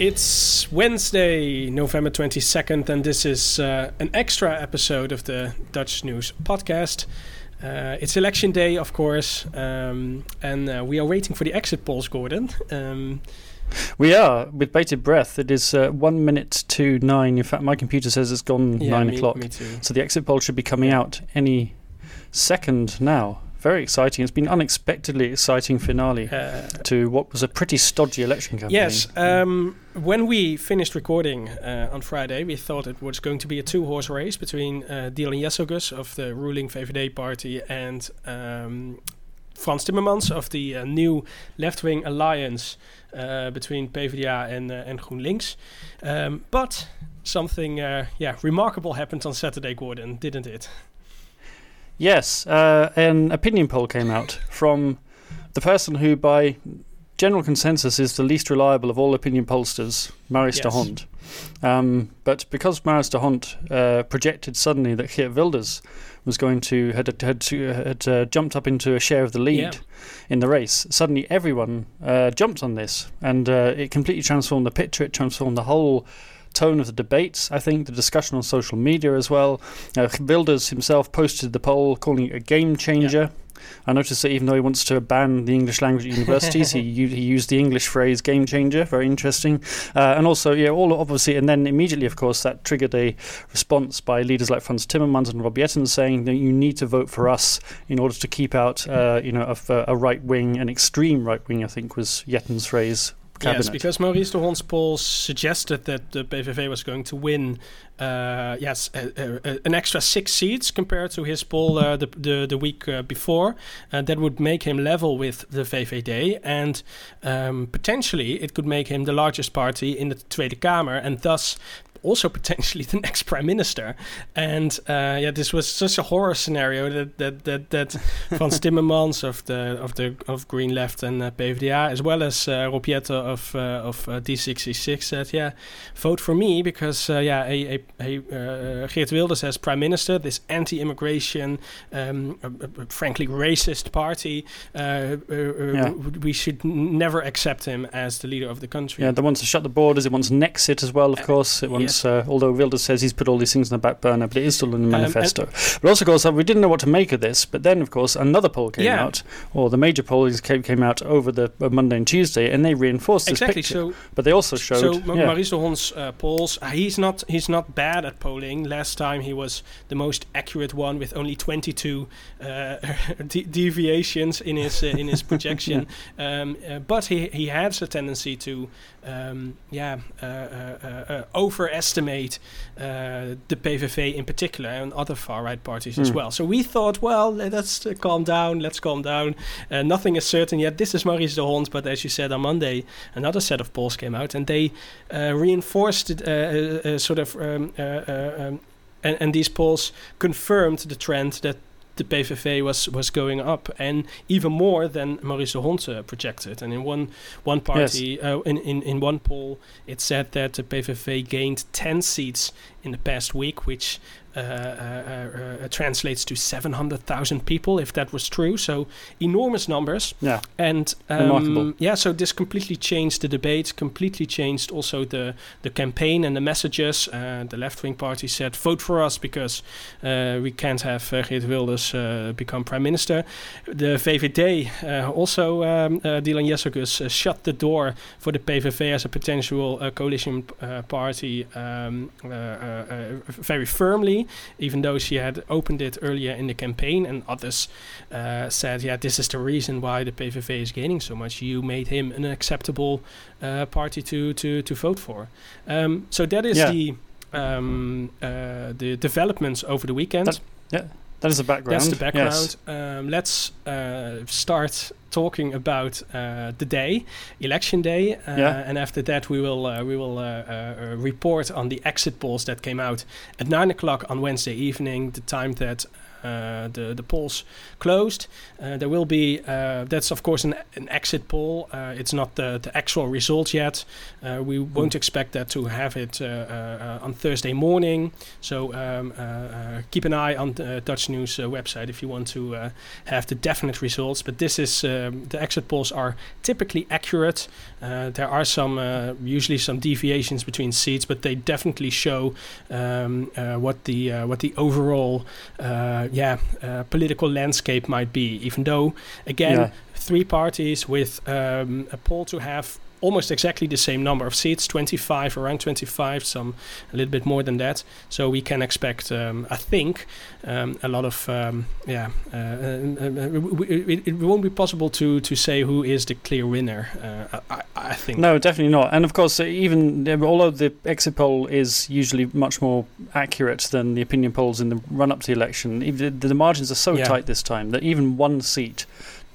It's Wednesday, November 22nd, and this is uh, an extra episode of the Dutch News podcast. Uh, it's election day, of course, um, and uh, we are waiting for the exit polls, Gordon. Um, we are with bated breath. It is uh, one minute to nine. In fact, my computer says it's gone yeah, nine me, o'clock. Me too. So the exit poll should be coming out any second now very exciting. It's been unexpectedly exciting finale uh, to what was a pretty stodgy election campaign. Yes. Um, when we finished recording uh, on Friday, we thought it was going to be a two-horse race between uh, Dilan of the ruling VVD party and um, Frans Timmermans of the uh, new left-wing alliance between PvdA and, and GroenLinks. Um, but something, uh, yeah, remarkable happened on Saturday, Gordon, didn't it? Yes, uh, an opinion poll came out from the person who, by general consensus, is the least reliable of all opinion pollsters, Maurice yes. de Hond. Um, but because Maurice de Hond uh, projected suddenly that Geert Wilders was going to had had, to, had uh, jumped up into a share of the lead yeah. in the race, suddenly everyone uh, jumped on this, and uh, it completely transformed the picture. It transformed the whole tone of the debates, I think, the discussion on social media as well. Uh, Wilders himself posted the poll calling it a game changer. Yeah. I noticed that even though he wants to ban the English language at universities, he he used the English phrase "game changer." Very interesting, uh, and also yeah, all obviously, and then immediately, of course, that triggered a response by leaders like Frans Timmermans and Rob Jetten saying that you need to vote for us in order to keep out, uh, you know, a, a right wing, an extreme right wing. I think was Jetten's phrase cabinet. Yes, because Maurice de Hond's poll suggested that the PVV was going to win, uh, yes, an extra six seats compared to his poll uh, the, the, the week uh, before. that would make him level with the VVD, and um, potentially it could make him the largest party in the Tweede Kamer, and thus also potentially the next prime minister. And uh, yeah, this was such a horror scenario that that that, that Frans Timmermans of the of the of Green Left and uh, PvdA, as well as uh, of uh, of uh, D66, said, yeah, vote for me because uh, yeah, a, a, a uh, Geert Wilders as prime minister, this anti-immigration, um, frankly racist party, yeah. we should never accept him as the leader of the country. Yeah, they want to shut the borders. It wants Nexit as well, of course. It wants uh, although Wilders says he's put all these things on the back burner, but it is still in the um, manifesto. but also, of course, uh, we didn't know what to make of this. But then, of course, another poll came yeah. out, or the major poll came, came out over the uh, Monday and Tuesday, and they reinforced this exactly, picture. So, but they also showed. So yeah. Maurice uh, polls, uh, he's not he's not bad at polling. Last time he was the most accurate one with only 22 uh, de- deviations in his in his projection. yeah. um, but he he has a tendency to um, yeah overestimate uh, the PVV in particular and other far right parties mm. as hmm. well. So we thought, well, let's uh, calm down, let's calm down. Uh, nothing is certain yet. This is Maurice de Hond, but as you said on Monday, another set of polls came out and they uh, reinforced it, uh, uh, sort of. Um, um, and, and these polls confirmed the trend that the PVV was was going up, and even more than Maurice de Hond uh, projected. And in one one party, yes. uh, in, in in one poll, it said that the PVV gained ten seats in the past week, which uh, uh, uh, translates to 700,000 people, if that was true. So enormous numbers. Yeah. And um, yeah, so this completely changed the debate, completely changed also the, the campaign and the messages. Uh, the left wing party said, vote for us because uh, we can't have uh, Geert Wilders become prime minister. The VVD, also um, Dilan Yeşilgöz, shut the door for the PVV as a potential coalition party um, very firmly even though she had opened it earlier in the campaign, and others uh, said, "Yeah, this is the reason why the PVV is gaining so much. You made him an acceptable uh, party to to to vote for." Um, so that is yeah. the um, uh, the developments over the weekend. That, yeah. That is the background. That's the background. Yes. Um, let's uh, start talking about uh, the day, election day, uh, yeah. and after that we will uh, we will uh, uh, report on the exit polls that came out at nine o'clock on Wednesday evening, the time that the the polls closed. Uh, there will be uh, that's of course an, an exit poll. Uh, it's not the, the actual result yet. Uh, we won't expect that to have it on Thursday morning. So um, keep an eye on the Dutch News website if you want to have the definite results. But this is um, the exit polls are typically accurate. Uh, there are some uh, usually some deviations between seats, but they definitely show um, uh, what the what the overall yeah political landscape might be even though, again. Three parties with um, a poll to have almost exactly the same number of seats 25 around 25 some a little bit more than that. So we can expect um, i think um, a lot of um, yeah uh, uh, uh it, it, won't be possible to to say who is the clear winner uh, I, I, think. No definitely not. And of course even although the exit poll is usually much more accurate than the opinion polls in the run up to the election the, the margins are so yeah. tight this time that even one seat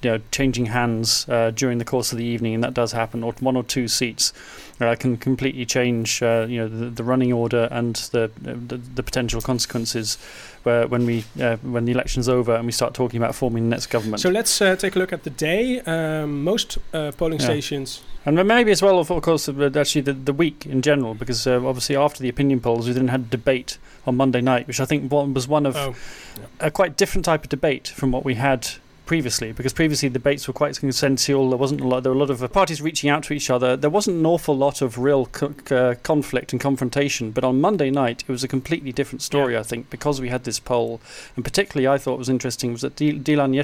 you know, changing hands uh, during the course of the evening, and that does happen, or one or two seats uh, can completely change, uh, you know, the, the, running order and the, the, the potential consequences when we uh, when the election's over and we start talking about forming the next government. So let's uh, take a look at the day. Um, most uh, polling yeah. stations. And maybe as well, of course, actually the, the week in general, because obviously after the opinion polls, we then had a debate on Monday night, which I think was one of oh. yeah. a quite different type of debate from what we had previously, because previously the debates were quite consensual. There wasn't a lot. There were a lot of uh, parties reaching out to each other. There wasn't an awful lot of real co- uh, conflict and confrontation. But on Monday night, it was a completely different story. Yeah. I think because we had this poll, and particularly I thought was interesting was that D- Dilan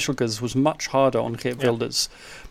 was much harder on Geert yeah.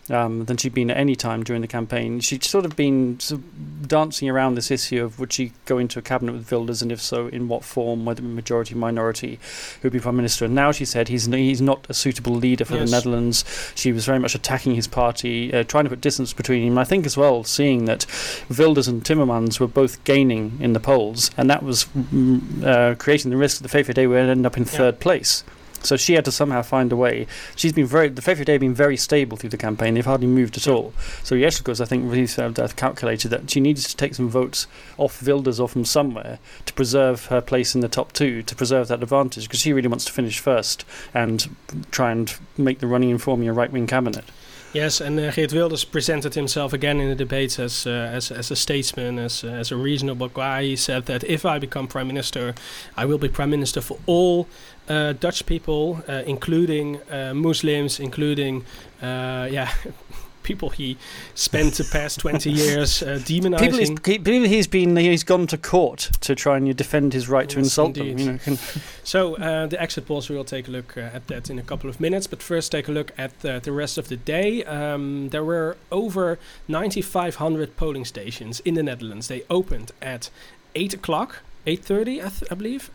Um, than she'd been at any time during the campaign. She'd sort of been sort of dancing around this issue of would she go into a cabinet with Wilders, and if so, in what form, whether majority, minority, who'd be prime minister. And now she said he's n- he's not a suitable leader for yes. the Netherlands. She was very much attacking his party, uh, trying to put distance between him. I think as well, seeing that Wilders and Timmermans were both gaining in the polls, and that was mm, uh, creating the risk that the VVD would end up in yeah. third place. So she had to somehow find a way. She's been very the VVD have been very stable through the campaign. They've hardly moved at all. So Yeşilgöz, I think, really calculated that she needed to take some votes off Wilders or from somewhere to preserve her place in the top two, to preserve that advantage, because she really wants to finish first and try and make the running and forming a right wing cabinet. Yes, and uh, Geert Wilders presented himself again in the debates as uh, as, as a statesman, as uh, as a reasonable guy. He said that if I become prime minister, I will be prime minister for all uh, Dutch people, uh, including uh, Muslims, including yeah. people he spent the past 20 years uh, demonizing. People he's, he's been he's gone to court to try and defend his right yes, to insult indeed. them. You know, so uh, the exit polls we will take a look uh, at that in a couple of minutes. But first, take a look at the rest of the day. Um, there were over 9,500 polling stations in the Netherlands. They opened at 8 o'clock, 8:30, I, th- I believe.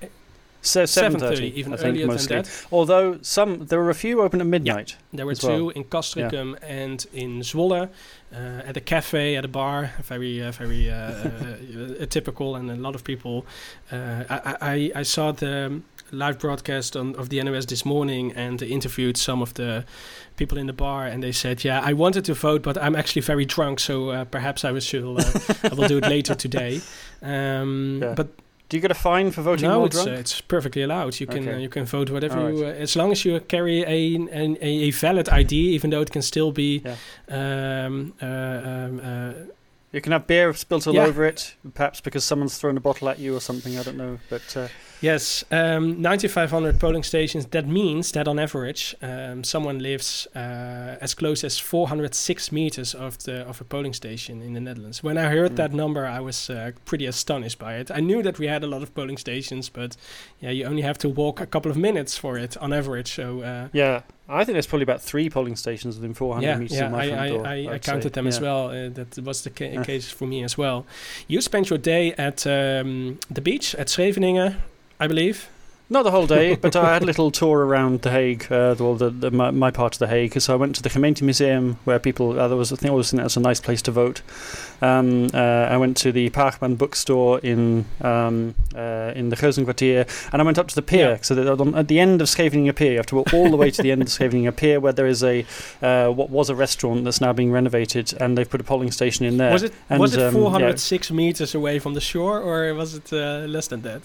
Seven thirty, even I earlier than that. Although some, there were a few open at midnight. Yeah, there were two well. in Castricum yeah. and in Zwolle, uh, at a cafe, at a bar. Very, uh, very uh, uh typical, and a lot of people. Uh, I, I, I saw the live broadcast on, of the NOS this morning and interviewed some of the people in the bar, and they said, "Yeah, I wanted to vote, but I'm actually very drunk, so uh, perhaps I will, I will do it later today." Um, yeah. But do you get a fine for voting no, while it's, drunk? Uh, it's perfectly allowed. You can uh, you can vote whatever right. you uh, as long as you carry a, a a valid ID, even though it can still be. Yeah. Um, uh, um, uh, you can have beer spilt all yeah. over it, perhaps because someone's thrown a bottle at you or something. I don't know, but uh, Yes, um, 9,500 polling stations. That means that on average, um, someone lives uh, as close as 406 meters of the of a polling station in the Netherlands. When I heard mm. that number, I was uh, pretty astonished by it. I knew that we had a lot of polling stations, but yeah, you only have to walk a couple of minutes for it on average. So uh, yeah, I think there's probably about three polling stations within 400 yeah, meters yeah, of my I, front door. I, I counted say. them yeah. as well. Uh, that was the ca- case for me as well. You spent your day at um, the beach at Scheveningen. I believe. Not the whole day, but I had a little tour around The Hague, uh, well, the, the, my, my, part of The Hague. So I went to the Gemeente Museum, where people, uh, there was, I think, I always think that's a nice place to vote. Um, uh, I went to the Paagman bookstore in um, uh, in the Geuzenkwartier, and I went up to the pier. Yeah. So that at the end of Scheveningen Pier, you have to walk all the way to the end of Scheveningen Pier, where there is a uh, what was a restaurant that's now being renovated, and they've put a polling station in there. Was it and, was it 406 um, yeah. meters away from the shore, or was it uh, less than that?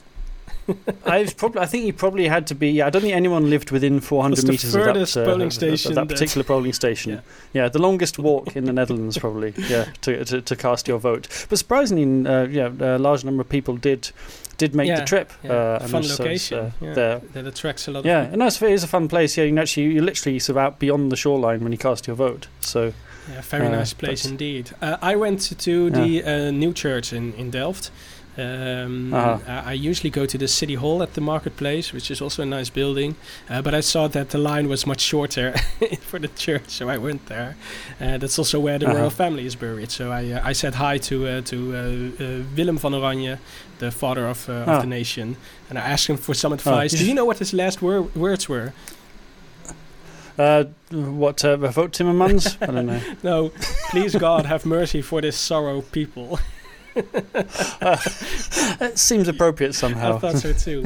I probably, I think you probably had to be. Yeah, I don't think anyone lived within 400 meters of that, uh, polling station that that- particular polling station. Yeah. Yeah. the longest walk in the Netherlands, probably. Yeah, to, to to cast your vote. But surprisingly, uh, yeah, a large number of people did did make Yeah, the trip. yeah. Uh, Fun location. uh, yeah. there. That attracts a lot Yeah, of and that's, it is a fun place. Yeah, you can actually you're literally sort of out beyond the shoreline when you cast your vote. So Yeah, very Uh, nice place indeed. Uh, I went to, to the uh, new church in, in Delft. Um, Uh-huh. I, I usually go to the city hall at the marketplace, which is also a nice building. Uh, but I saw that the line was much shorter for the church, so I went there. Uh, that's also where the Uh-huh. royal family is buried. So I uh, I said hi to uh, to uh, uh, Willem van Oranje, the father of, uh, of Ah. the nation, and I asked him for some advice. you Do you know what his last wor- words were? uh, what uh, vote Timmermans? I don't know. No, please God have mercy for this sorrow people. It seems appropriate somehow. I thought so too.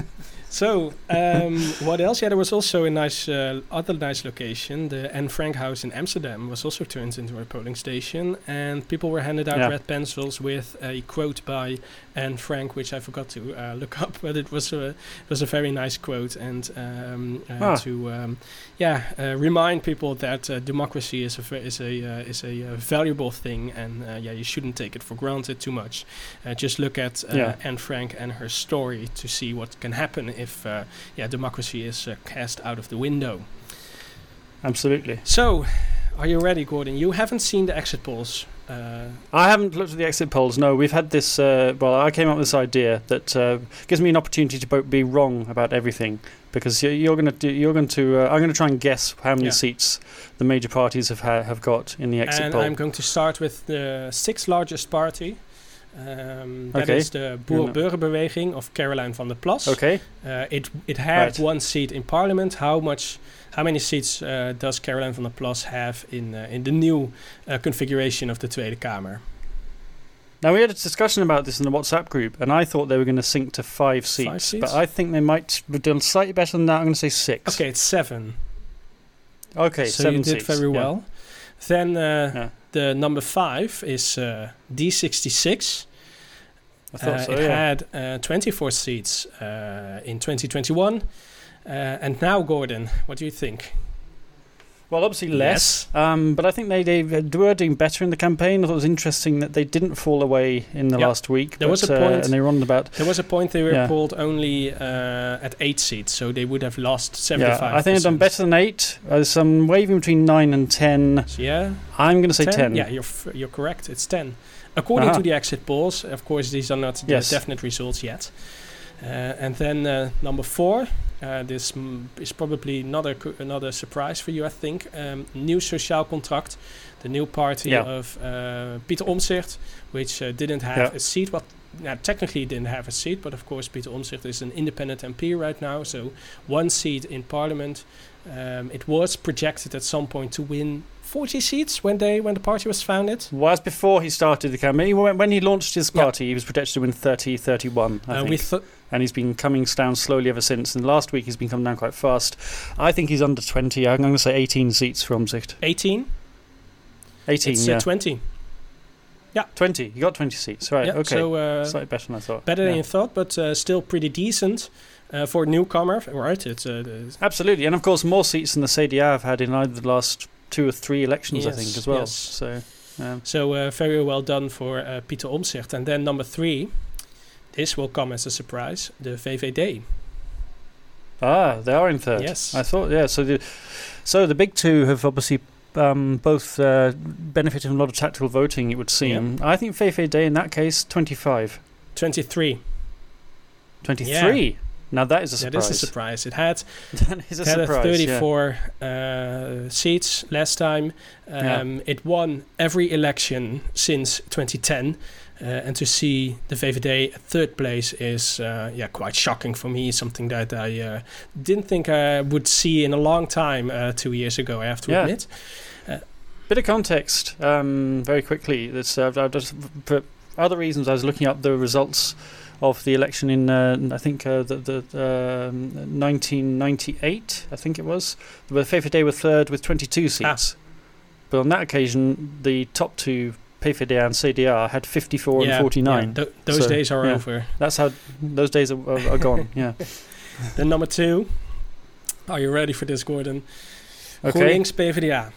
So, um, what else? Yeah, there was also a nice, uh, other nice location. The Anne Frank House in Amsterdam was also turned into a polling station, and people were handed out Yeah. red pencils with a quote by Anne Frank, which I forgot to uh, look up, but it was a it was a very nice quote, and um, uh, Ah. to um, yeah uh, remind people that uh, democracy is a is a uh, is a uh, valuable thing, and uh, yeah, you shouldn't take it for granted too much. Uh, just look at uh, Yeah. Anne Frank and her story to see what can happen if uh, yeah democracy is uh, cast out of the window. Absolutely. So, are you ready, Gordon? You haven't seen the exit polls. Uh, I haven't looked at the exit polls. No, we've had this. Uh, well, I came up with this idea that uh, gives me an opportunity to be wrong about everything because you're, you're going to. You're going to. Uh, I'm going to try and guess how many Yeah. seats the major parties have ha- have got in the exit and poll. I'm going to start with the sixth largest party. Um, that Okay. is the Boer no. Burgerbeweging of Caroline van der Plas. okay. Uh, it it had Right. one seat in parliament. How much? How many seats uh, does Caroline van der Plas have in uh, in the new uh, configuration of the Tweede Kamer? Now we had a discussion about this in the WhatsApp group, and I thought they were going to sink to five seats, seats? but I think they might have done slightly better than that. I'm going to say six. Okay, it's seven. Okay. so seven you did seats. very yeah. well. Then uh, Yeah. The number five is uh, D66. I thought Uh, so. it yeah. had uh, 24 seats uh, in 2021. Uh, and now, Gordon, what do you think? Well, obviously less, um, but I think they, they were doing better in the campaign. I thought it was interesting that they didn't fall away in the Yeah. last week. There was but, a uh, point- and they were on about. There was a point they were Yeah. polled only uh, at eight seats, so they would have lost 75. Yeah, I think they've done better than eight. Uh, There's some waving between nine and ten. Yeah, I'm going to say ten. Yeah, you're f- you're correct. It's 10. According Aha. to the exit polls, of course, these are not the definite results yet. Uh, and then uh, number four, uh, this is probably not a co- another surprise for you, I think. Um, new Sociaal Contract, the new party Yeah. of uh, Peter Omtzigt, which uh, didn't have Yeah. a seat. Well, now, technically didn't have a seat, but of course Peter Omtzigt is an independent MP right now, so one seat in Parliament. Um, it was projected at some point to win 40 seats when they when the party was founded. Was before he started the campaign. When when he launched his Yeah. party, he was projected to win 30, 31, I Uh, think. we th- and he's been coming down slowly ever since. And last week he's been coming down quite fast. I think he's under 20. I'm going to say 18 seats for Omtzigt. 18. 18, it's yeah. uh, 20. 20. You got 20 seats. Right, yeah, okay. So uh, Slightly better than I thought. better yeah. than you thought, but uh, still pretty decent uh, for a newcomer, right? It's uh, the- Absolutely, and of course, more seats than the CDA have had in either the last two or three elections, I think, as well. yes. So, um, so uh, very well done for uh, Peter Omtzigt. And then number three, this will come as a surprise: the VVD. ah, they are in third. Yes. I thought, yeah. So the so the big two have obviously um, both uh, benefited from a lot of tactical voting. It would seem. I think VVD in that case 25, 23. 23. Now that is a That surprise. is a surprise. It had that is a It had a surprise. yeah. 34 uh, seats last time. Um, It won every election since 2010. Uh, and to see the VVD at third place is uh, yeah quite shocking for me. Something that I uh, didn't think I would see in a long time uh, two years ago. I have to Yeah. admit. Bit of context, um, very quickly. Uh, I've just for other reasons. I was looking up the results of the election in uh, I think uh, the, the um, 1998. I think it was where VVD were third with 22 seats. But on that occasion, the top two PVDA and CDA had 54 yeah, and 49. yeah, th- those So, days are yeah. over. That's how those days are, are, are gone. Yeah. Then number two. Are you ready for this, Gordon? Okay. GroenLinks PvdA.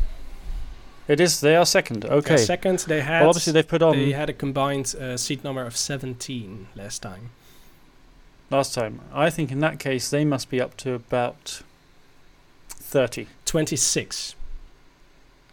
It is. They are second. Okay. Uh, second, they had well, obviously they've put on they had a combined uh, seat number of 17 last time. last time. I think in that case they must be up to about 30. 26.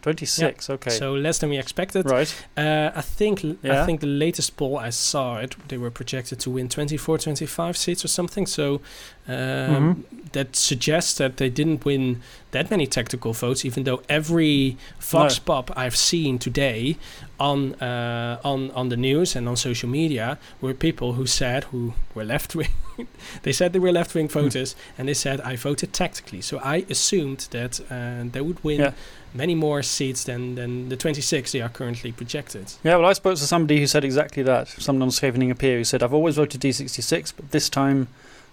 26. Okay. So less than we expected. right. Uh, I think l- I Yeah. think the latest poll I saw it they were projected to win 24 25 seats or something so um, Mhm. that suggests that they didn't win that many tactical votes even though every vox pop I've seen today on uh, on on the news and on social media were people who said who were left wing they said they were left wing Hmm. voters and they said I voted tactically so I assumed that uh, they would win Yeah. many more seats than, than the 26 they are currently projected. Yeah, well, I spoke to somebody who said exactly that. Someone on Scheveningen Appear who said, "I've always voted D66, but this time,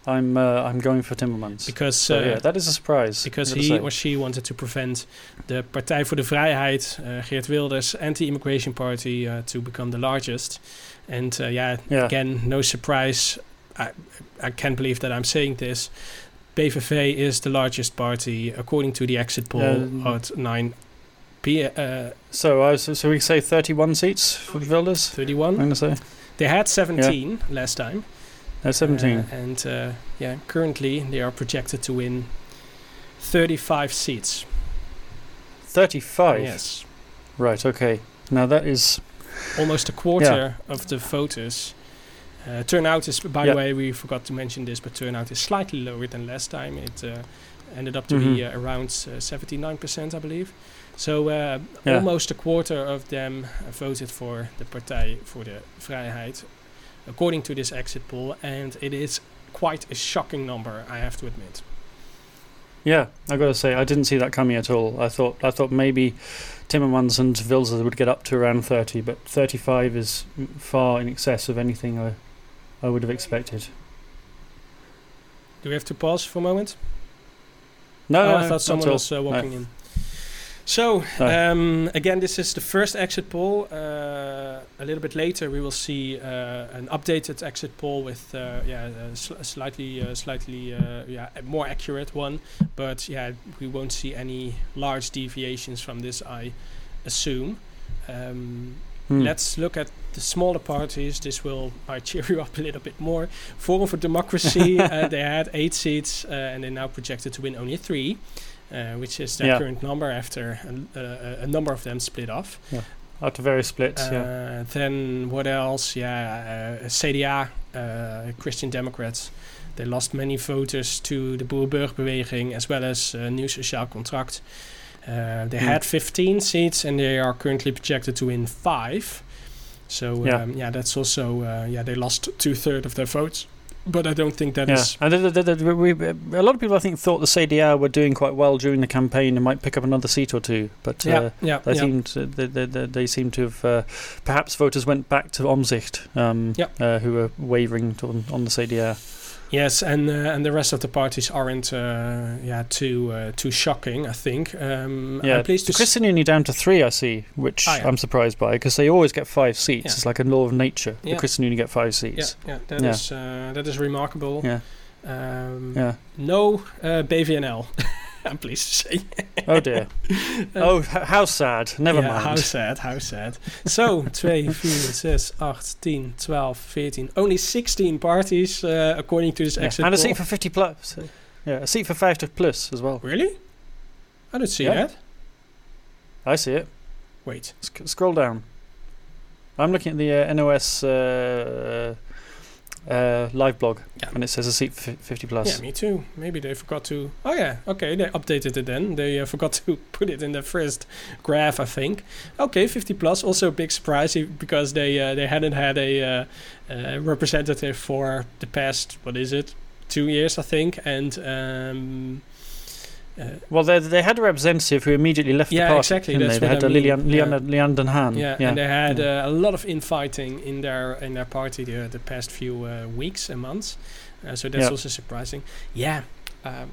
I'm uh, I'm going for Timmermans." Because so uh, yeah, that is a surprise. because he or she wanted to prevent the Partij voor de Vrijheid, uh, Geert Wilders, anti-immigration party uh, to become the largest. And uh, yeah, yeah, again, no surprise. I, I can't believe that I'm saying this. PVV is the largest party according to the exit poll Um, at 9 p. Uh, So I was, so we say 31 seats for the Wilders. 31. I'm gonna say They had 17 last time. Uh, 17. Uh, and uh, yeah, currently they are projected to win 35 seats. 35. Yes. Right. Okay. Now that is Almost a quarter of the voters. Uh, turnout is, by Yeah. the way, we forgot to mention this, but turnout is slightly lower than last time. It uh, ended up to Mhm. be uh, around uh, 79%, I believe. So uh, Yeah. almost a quarter of them uh, voted for the Partij voor de Vrijheid, according to this exit poll, and it is quite a shocking number, I have to admit. yeah. I gotta say I didn't see that coming at all. I thought I thought maybe Timmermans and Wilders would get up to around 30, but 35 is far in excess of anything I I would have expected. Do we have to pause for a moment? No, oh, no, I thought someone was uh, walking in. So, um, again, this is the first exit poll. Uh, a little bit later, we will see uh, an updated exit poll with, uh, yeah, a, sl- a slightly, uh, slightly, uh, yeah, more accurate one. But yeah, we won't see any large deviations from this, I assume. Um, Hmm. Let's look at the smaller parties. This will uh, cheer you up a little bit more. Forum for Democracy, uh, they had eight seats uh, and they're now projected to win only three, uh, which is their Yeah. current number after a, a, a number of them split off. After various splits, Uh, yeah. Then what else? Yeah, uh, CDA, uh, Christian Democrats. They lost many voters to the Boerburgerbeweging as well as uh, Nieuw Sociaal Contract. Uh, they Hmm. had 15 seats and they are currently projected to win five. So Yeah. um, yeah, that's also uh, yeah they lost two thirds of their votes. But I don't think that Yeah, is and th- th- th- we, we- a lot of people I think thought the CDA were doing quite well during the campaign and might pick up another seat or two, but yeah uh, yeah they yeah. seemed they, they, they, they seem to have uh, perhaps voters went back to Omtzigt, um, Yep. uh, who were wavering on, on the CDA. Yes, and uh, and the rest of the parties aren't uh, yeah too uh, too shocking. I think. Um, Yeah, I'm pleased the Christian Union down to three, I see, which Ah, yeah. I'm surprised by because they always get five seats. Yeah. It's like a law of nature. Yeah. The Christian Union get five seats. yeah, that Yeah. is uh, that is remarkable. Yeah, Um, yeah. No uh, BVNL. I'm pleased to say. Oh dear. Oh, how sad. Never yeah, mind. How sad, how sad. So, 2, 4, 6, 8, 10, 12, 14. Only 16 parties, uh, according to this Yeah. exit And a seat for 50 plus. Yeah, a seat for 50 plus as well. Really? I don't see Yeah. that. I see it. Wait. Sc- scroll down. I'm looking at the uh, NOS uh, uh, live blog, Yeah. and it says a seat for 50 plus. Yeah, me too. Maybe they forgot to. Oh yeah, okay, they updated it then. They uh, forgot to put it in the first graph, I think. Okay, 50 plus. Also a big surprise because they uh, they hadn't had a uh, uh, representative for the past what is it, two years, I think, and. Um, uh, Well, they they had a representative who immediately left Yeah, the party. exactly, they? They had I mean, Lilian, yeah. Den Haan. yeah, and they had yeah. uh, a lot of infighting in their in their party the, the past few uh, weeks and months. Uh, so that's Yeah. also surprising. Yeah, um,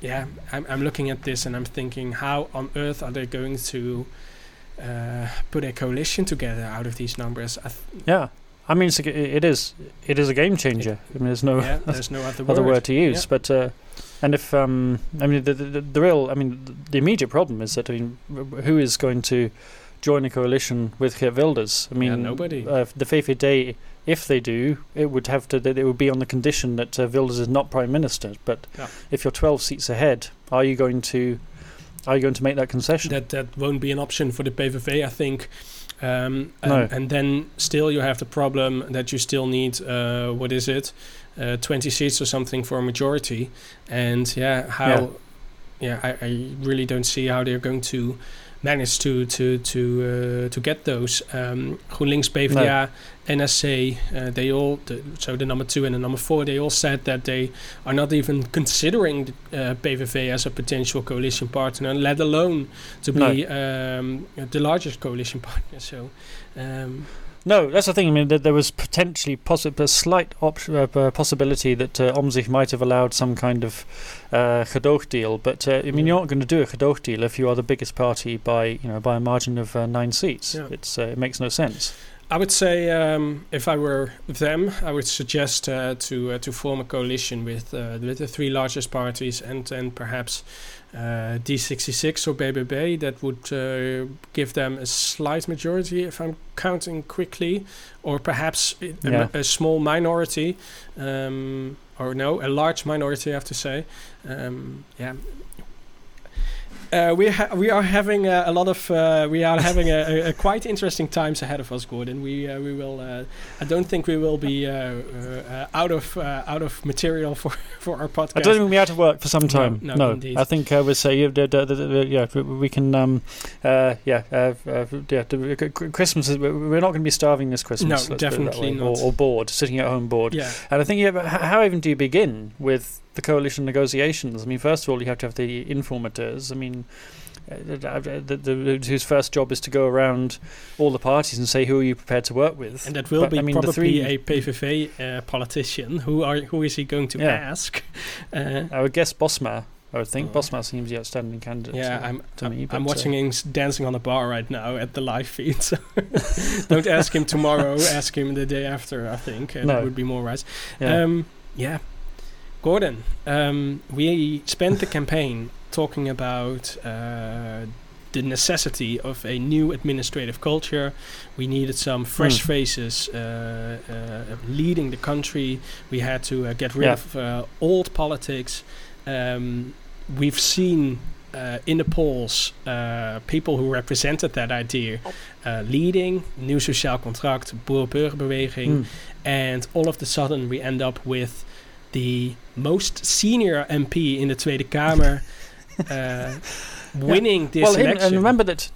yeah. I'm I'm looking at this and I'm thinking, how on earth are they going to uh, put a coalition together out of these numbers. I th- Yeah, I mean, it's a, it is it is a game changer. I mean, there's no yeah, there's no other word. other word to use. Yeah. But uh, and if um, I mean the, the the real I mean the immediate problem is that I mean who is going to join a coalition with Geert Wilders? I mean Yeah, nobody. Uh, the VVD, if they do, it would have to that it would be on the condition that uh, Wilders is not prime minister. But Yeah. if you're 12 seats ahead, are you going to are you going to make that concession? that that won't be an option for the PVV, I think. Um, and, No. and then still you have the problem that you still need uh, what is it, uh, twenty seats or something for a majority, and yeah, how, yeah, I, I really don't see how they're going to manage to to to uh, to get those. Um, GroenLinks, PvdA, NSC, uh, they all the, so the number two and the number four, they all said that they are not even considering uh, PVV as a potential coalition partner, let alone to be um, the largest coalition partner. So. Um, No, that's the thing. I mean, that there was potentially possi- a slight op- uh, uh, possibility that uh, Omtzigt might have allowed some kind of uh, gedoog deal, but uh, I mean, you're not going to do a gedoog deal if you are the biggest party by you know by a margin of uh, nine seats. Yeah. It's uh, it makes no sense. I would say um, if I were them, I would suggest uh, to uh, to form a coalition with uh, with the three largest parties and and perhaps uh, D66 or BBB. That would uh, give them a slight majority, if I'm counting quickly, or perhaps i- a, Yeah. a small minority, um, or no, a large minority. I have to say, um, yeah. Uh, we ha- we are having uh, a lot of uh, we are having a, a, a quite interesting times ahead of us, Gordon. We uh, we will uh, I don't think we will be uh, uh, out of uh, out of material for, for our podcast. I don't think we'll be out of work for some No, time. no, indeed. I think uh, we'll say yeah we- can um, uh, yeah yeah the, c- c- Christmas is, we're not going to be starving this Christmas. No, let's put it that definitely not. Or, or bored, sitting at home bored. yeah, And I think, yeah, how even do you begin with the coalition negotiations? I mean, first of all, you have to have the informateurs. I mean, uh, the, the, the, whose first job is to go around all the parties and say who are you prepared to work with. and that will But, be I mean, probably three- a PVV uh, politician. Who are who is he going to Yeah. ask? Uh, I would guess Bosma. I would think Oh. Bosma seems the outstanding candidate. yeah, uh, I'm to I'm, me, I'm uh, watching dancing on the bar right now at the live feed. So don't ask him tomorrow. ask him the day after. I think uh, No. that would be more wise. Yeah. Um, yeah. Gordon, um, we spent the campaign talking about uh, the necessity of a new administrative culture. We needed some fresh Hmm. faces uh, uh, leading the country. We had to uh, get rid Yeah. of uh, old politics. Um, we've seen uh, in the polls uh, people who represented that idea uh, leading, Nieuw Sociaal Contract, Boer-Burgerbeweging. Mm. And all of a sudden, we end up with the most senior MP in the Tweede Kamer uh, winning this well, election. and remember that,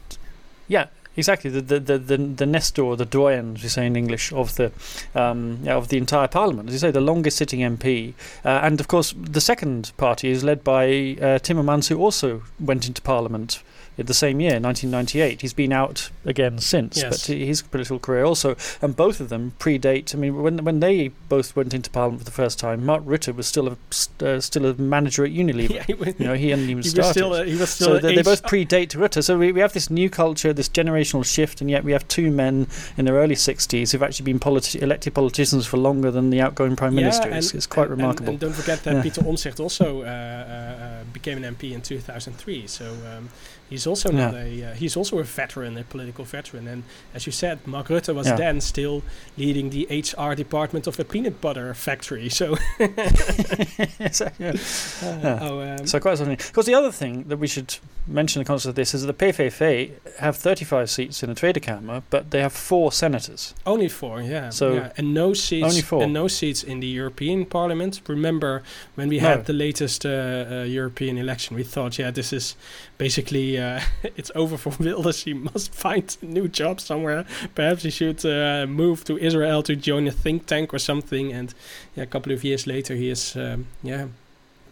yeah, exactly. The the the the, the Nestor, the doyen, as we say in English, of the um, yeah, of the entire parliament. As you say, the longest sitting MP, uh, and of course, the second party is led by uh, Timmermans, who also went into parliament. In the same year, 1998, he's been out again since, Yes. but his political career also, and both of them predate. I mean, when when they both went into parliament for the first time, Mark Rutte was still a uh, still a manager at Unilever. yeah, he, was, You know, he hadn't even he started was still, a, he was still so they, they both predate Rutte. So we, we have this new culture, this generational shift, and yet we have two men in their early 60s who've actually been politi- elected politicians for longer than the outgoing prime minister. Yeah, It's, and- it's quite and- remarkable. And, don't forget that Yeah. Peter Omtzigt also uh, uh, became an MP in 2003. So um, he's also not a uh, he's also a veteran, a political veteran. And as you said, Mark Rutte was Yeah. then still leading the HR department of a peanut butter factory. So So, yeah. uh, Yeah. oh, um, So quite something. Because the other thing that we should mention in the context of this is that the PVV have 35 seats in the Tweede Kamer, but they have four senators. Only four, yeah. So- yeah. and no seats. Only four. And no seats in the European Parliament. Remember when we No. had the latest uh, uh, European election? We thought, yeah, this is basically uh, it's over for Wilders. He must find a new job somewhere. Perhaps he should uh, move to Israel to join a think tank or something. And yeah, a couple of years later, he is um, yeah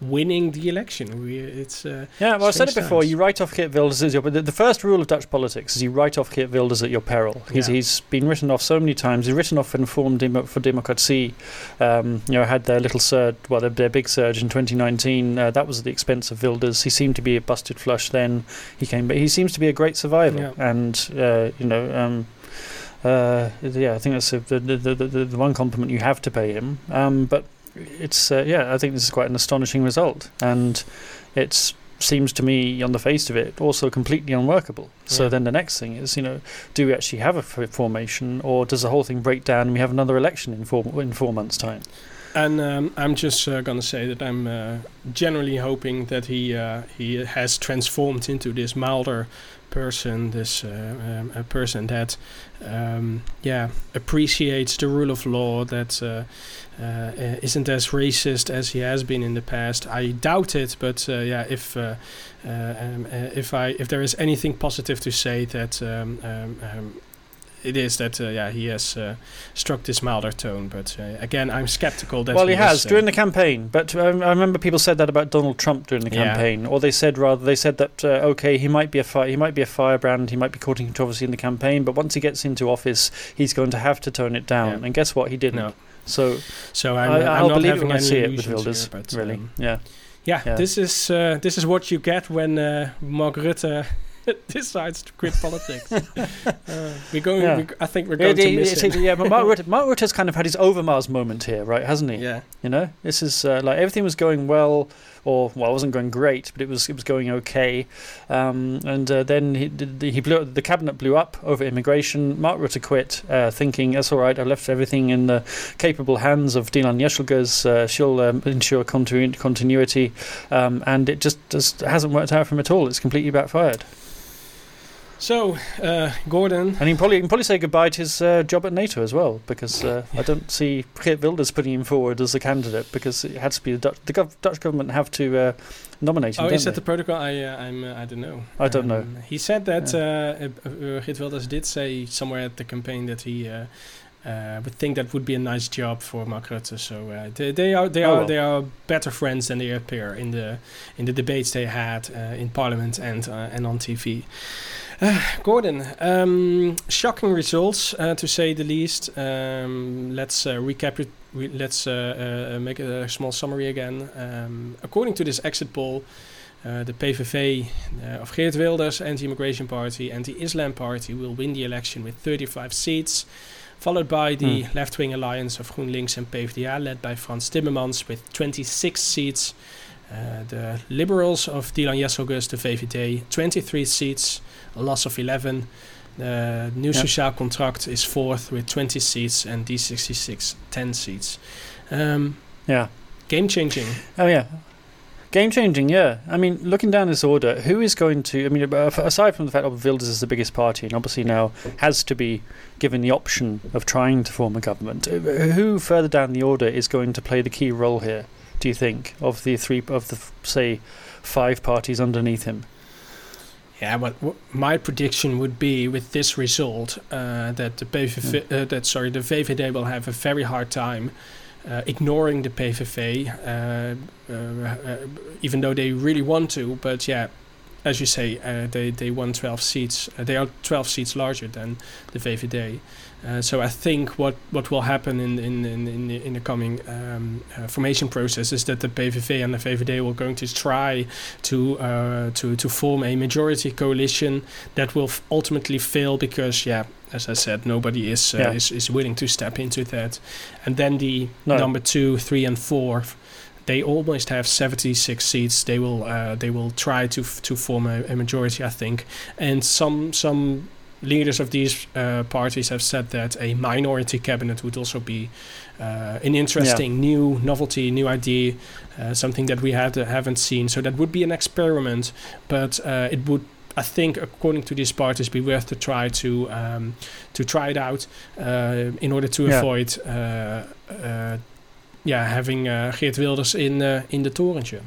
winning the election. We, it's uh, yeah. Well, I said it before. times. You write off Geert Wilders as your. But the, the first rule of Dutch politics is you write off Geert Wilders at your peril. He's Yeah. he's been written off so many times. He's written off for Inform Demo, for Democratie. Um, you know, had their little surge, well, their, their big surge in 2019. Uh, that was at the expense of Wilders. He seemed to be a busted flush then. He came, but he seems to be a great survivor. Yeah. And uh, you know. Um, uh, yeah, I think that's a, the, the, the, the the one compliment you have to pay him. Um, but it's uh, yeah, I think this is quite an astonishing result, and it seems to me, on the face of it, also completely unworkable. So Yeah. then the next thing is, you know, do we actually have a f- formation, or does the whole thing break down and we have another election in four in four months' time? And um, I'm just uh, gonna say that I'm uh, generally hoping that he uh, he has transformed into this milder person, this uh, um, a person that um, yeah appreciates the rule of law, that uh, uh, isn't as racist as he has been in the past. I doubt it, but yeah, if um, if I if there is anything positive to say, that um, um, it is that uh, yeah he has uh, struck this milder tone. But uh, again, I'm skeptical that well, he, has is, uh, during the campaign, but um, I remember people said that about Donald Trump during the Yeah. campaign, or they said rather they said that uh, okay, he might be a fi- he might be a firebrand, he might be causing controversy in the campaign, but once he gets into office, he's going to have to tone it down. Yeah. And guess what? He didn't. No, So so I'm, I, I'm I'll not believe it having when I see it with Wilders. here, but, really, um, yeah. yeah, Yeah. this is uh, this is what you get when uh, Mark Rutte decides to quit politics. uh, we're going. Yeah. We, I think we're going to miss yeah, him. yeah, but Mark Rutte, Mark Rutte's kind of had his Overmars moment here, right? Hasn't he? Yeah, You know, this is uh, like everything was going well, or well, it wasn't going great, but it was it was going okay. Um, and uh, then he did- he blew the cabinet blew up over immigration. Mark Rutte quit, uh, thinking that's all right. I left everything in the capable hands of Dilan Yeşilgöz. Uh, she'll um, ensure continu- continuity, um, and it just just hasn't worked out for him at all. It's completely backfired. So, uh, Gordon, And he can probably he can probably say goodbye to his uh, job at NATO as well, because uh, I don't see Geert Wilders putting him forward as a candidate, because it had to be the Dutch the gov- Dutch government have to uh, nominate him. oh, is that the protocol? I, uh, I'm, uh, I don't know. I don't know. He said that uh, Geert Wilders did say somewhere at the campaign that he uh, uh, would think that would be a nice job for Mark Rutte. So uh, they, they are they Oh, are well. they are better friends than they appear in the in the debates they had uh, in Parliament and uh, and on TV. Uh, Gordon, um, shocking results uh, to say the least. Um, let's uh, recap it. Let's uh, uh, make a small summary again. Um, according to this exit poll, uh, the PVV uh, of Geert Wilders, Anti-Immigration Party, Anti-Islam Party will win the election with 35 seats, followed by the Hmm. left-wing alliance of GroenLinks and PvdA, led by Frans Timmermans, with 26 seats. Uh, the Liberals of Dilan Yeşilgöz, the VVD, 23 seats, a loss of 11. The New Ja. Sociaal Contract is fourth with 20 seats, and D66 10 seats. Um, Yeah. game changing. Oh yeah. Game changing, yeah. I mean, looking down this order, who is going to? I mean, aside from the fact that Wilders is the biggest party and obviously now has to be given the option of trying to form a government, uh, who further down the order is going to play the key role here? Do you think of the three of the say five parties underneath him? Yeah, but w- my prediction would be with this result uh, that the PVV, uh, that sorry, the VVD will have a very hard time uh, ignoring the PVV, uh, uh, uh, even though they really want to. But yeah, as you say, uh, they they won 12 seats. Uh, they are 12 seats larger than the VVD. Uh, so I think what, what will happen in in in in the, in the coming um, uh, formation process is that the PVV and the VVD will going to try to uh, to to form a majority coalition that will f- ultimately fail because yeah as I said nobody is uh, Yeah. is, is willing to step into that and then the No. number two three and four they almost have 76 seats they will uh, they will try to f- to form a, a majority I think and some some leaders of these uh, parties have said that a minority cabinet would also be uh, an interesting new novelty, new idea, uh, something that we had, haven't seen. So that would be an experiment, but uh, it would. I think, according to these parties, be worth to try to um, to try it out uh, in order to Yeah. avoid, uh, uh, yeah, having uh, Geert Wilders in uh, in the torentje.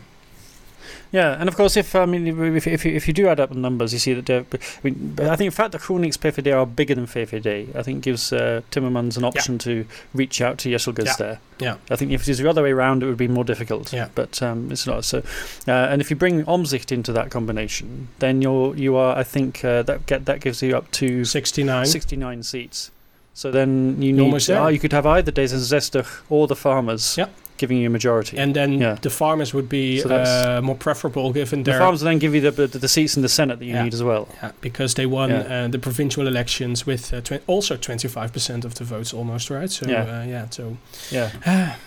Yeah, and of course, if I mean, if if, if you do add up the numbers, you see that. I mean, I think the fact that GroenLinks PVD are bigger than VVD, I think gives uh, Timmermans an option yeah. to reach out to Yeşilgöz yeah. there. Yeah, I think if it was the other way around, it would be more difficult. Yeah, but um, it's not. So, uh, and if you bring Omtzigt into that combination, then you're you are. I think uh, that get that gives you up to 69. 69 seats. So then you need. Oh, you could have either D66 or the farmers. Yep giving you a majority. And then yeah. the farmers would be so uh, more preferable given the their... farmers then give you the, the, the seats in the Senate that you yeah. need as well. Yeah, because they won uh, the provincial elections with uh, tw- also 25% of the votes almost, right? So, yeah. Uh, yeah, so... Yeah.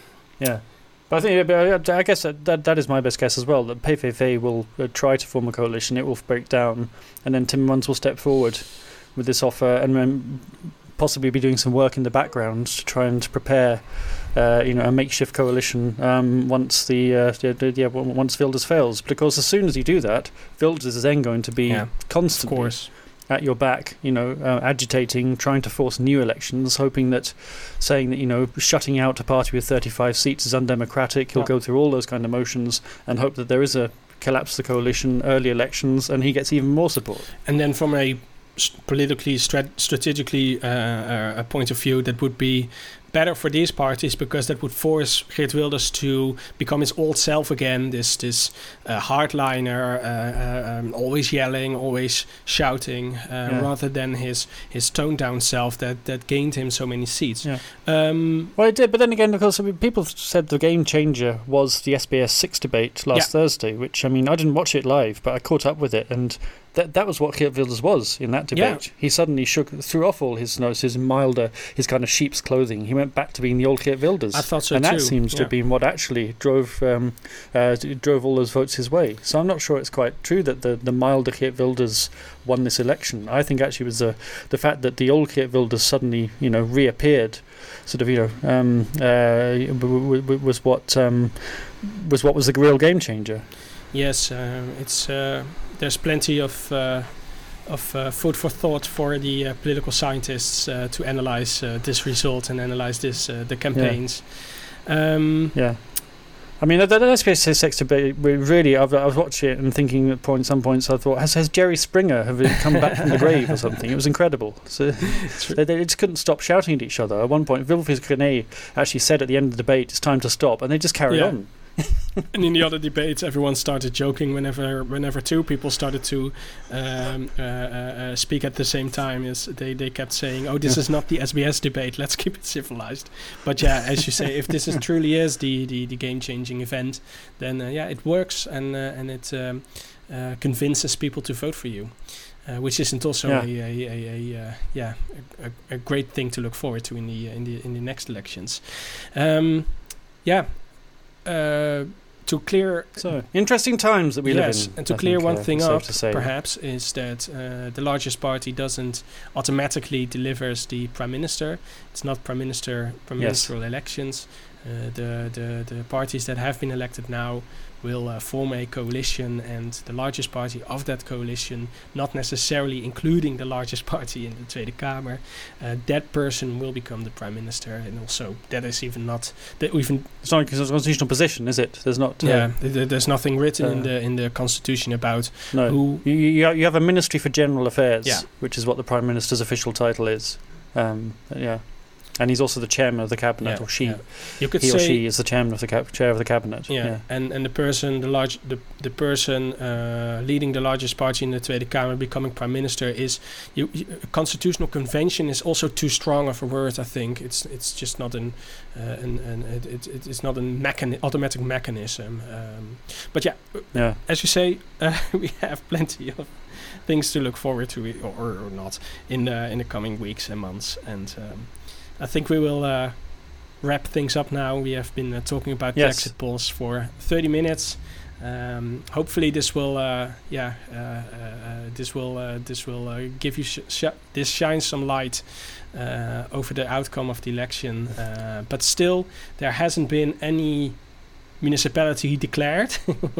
yeah. But I think, uh, I guess that, that, that is my best guess as well. That PVV will uh, try to form a coalition, it will break down, and then Timmermans will step forward with this offer, and then possibly be doing some work in the background to try and prepare uh, you know, a makeshift coalition um, once the, uh, the, yeah once Wilders fails. Because as soon as you do that, Wilders is then going to be yeah, constantly at your back, you know, uh, agitating, trying to force new elections, hoping that saying that you know shutting out a party with 35 seats is undemocratic. He'll yeah. go through all those kind of motions and hope that there is a collapse of the coalition, early elections, and he gets even more support. And then from a politically, strat- strategically uh, uh, a point of view, that would be better for these parties because that would force Geert Wilders to become his old self again. This this uh, hardliner, uh, uh, um, always yelling, always shouting, uh, yeah. rather than his his toned down self that that gained him so many seats. Yeah. Um, well, it did, but then again, because I mean, people said the game changer was the SBS Six debate last yeah. Thursday, which I mean, I didn't watch it live, but I caught up with it and that that was what Geert Wilders was in that debate. Yeah. He suddenly shook threw off all his his milder, his kind of sheep's clothing. He went back to being the old Geert Wilders. I thought so and too. that seems yeah. to have been what actually drove um, uh, drove all those votes his way. So I'm not sure it's quite true that the the milder Geert Wilders won this election. I think actually it was the the fact that the old Geert Wilders suddenly you know reappeared, sort of you know um, uh, was what um, was what was the real game changer. Yes, uh, it's uh, there's plenty of uh, of uh, food for thought for the uh, political scientists uh, to analyze uh, this result and analyze this uh, the campaigns. Yeah. Um, yeah. I mean, that, that SBS Six debate. Really, I've, I was watching it and thinking at point, some points, I thought, has, has Jerry Springer have come back from the grave or something? It was incredible. So they, they, just couldn't stop shouting at each other. At one point, Wilfred Genee actually said at the end of the debate, "It's time to stop," and they just carried yeah. on. and in the other debates, everyone started joking whenever whenever two people started to um, uh, uh, uh, speak at the same time. Is they, they kept saying, "Oh, this is not the SBS debate. Let's keep it civilized." But yeah, as you say, if this is truly is the the, the game changing event, then uh, yeah, it works and uh, and it um, uh, convinces people to vote for you. Uh, which isn't also yeah. a, a, a, a yeah a, a, great thing to look forward to in the in the in the next elections. Um, yeah, uh, to clear so interesting times that we yes, live in. and to I clear one uh, thing up, perhaps, is that uh, the largest party doesn't automatically delivers the prime minister. It's not prime minister prime yes. ministerial elections. Uh, the the the parties that have been elected now will uh, form a coalition, and the largest party of that coalition, not necessarily including the largest party in the Tweede Kamer, uh, that person will become the prime minister, and also that is even not that even. It's not a constitutional position, is it? There's not. Uh, yeah, th- there's nothing written in the in the constitution about no. who. You, you have a ministry for general affairs, yeah. which is what the prime minister's official title is. Um, yeah and he's also the chairman of the cabinet, yeah, or she. Yeah. You could he or she is the chairman of the ca- chair of the cabinet. Yeah, yeah. and and the person, the large, the the person uh, leading the largest party in the Tweede Kamer, becoming prime minister, is you, you, constitutional convention is also too strong of a word. I think it's it's just not an, uh, an, an it, it, it's not a mechani- automatic mechanism. Um, but yeah, yeah, as you say, uh, we have plenty of things to look forward to, or, or not, in the in the coming weeks and months, and. Um, I think we will uh, wrap things up now. We have been uh, talking about yes. exit polls for 30 minutes. Um, hopefully, this will, uh, yeah, uh, uh, uh, this will, this will give you sh- sh- this shines some light over the outcome of the election. but still, there hasn't been any municipality declared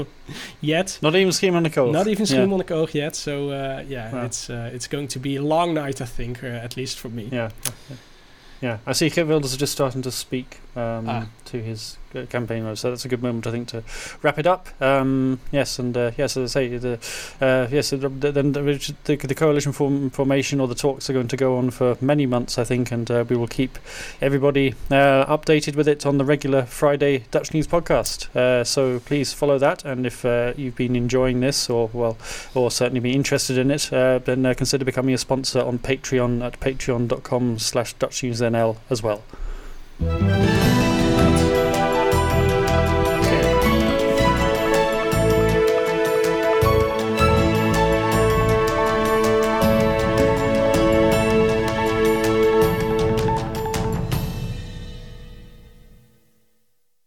yet. Not even Schiermonnikoog. Not even Schiermonnikoog yeah. yet. So yeah, it's it's going to be a long night, I think, at least for me. Yeah. Yeah, I see Geert Wilders are just starting to speak um, ah. to his campaign. So that's a good moment, I think, to wrap it up. Um, yes, and uh, yes, as I say, the uh, yes, then the, the, the, coalition form, formation or the talks are going to go on for many months, I think, and uh, we will keep everybody uh, updated with it on the regular Friday Dutch News podcast. Uh, so please follow that, and if uh, you've been enjoying this, or well, or certainly be interested in it, then consider becoming a sponsor on Patreon at patreon.com/slash DutchNewsNL as well. Thank you.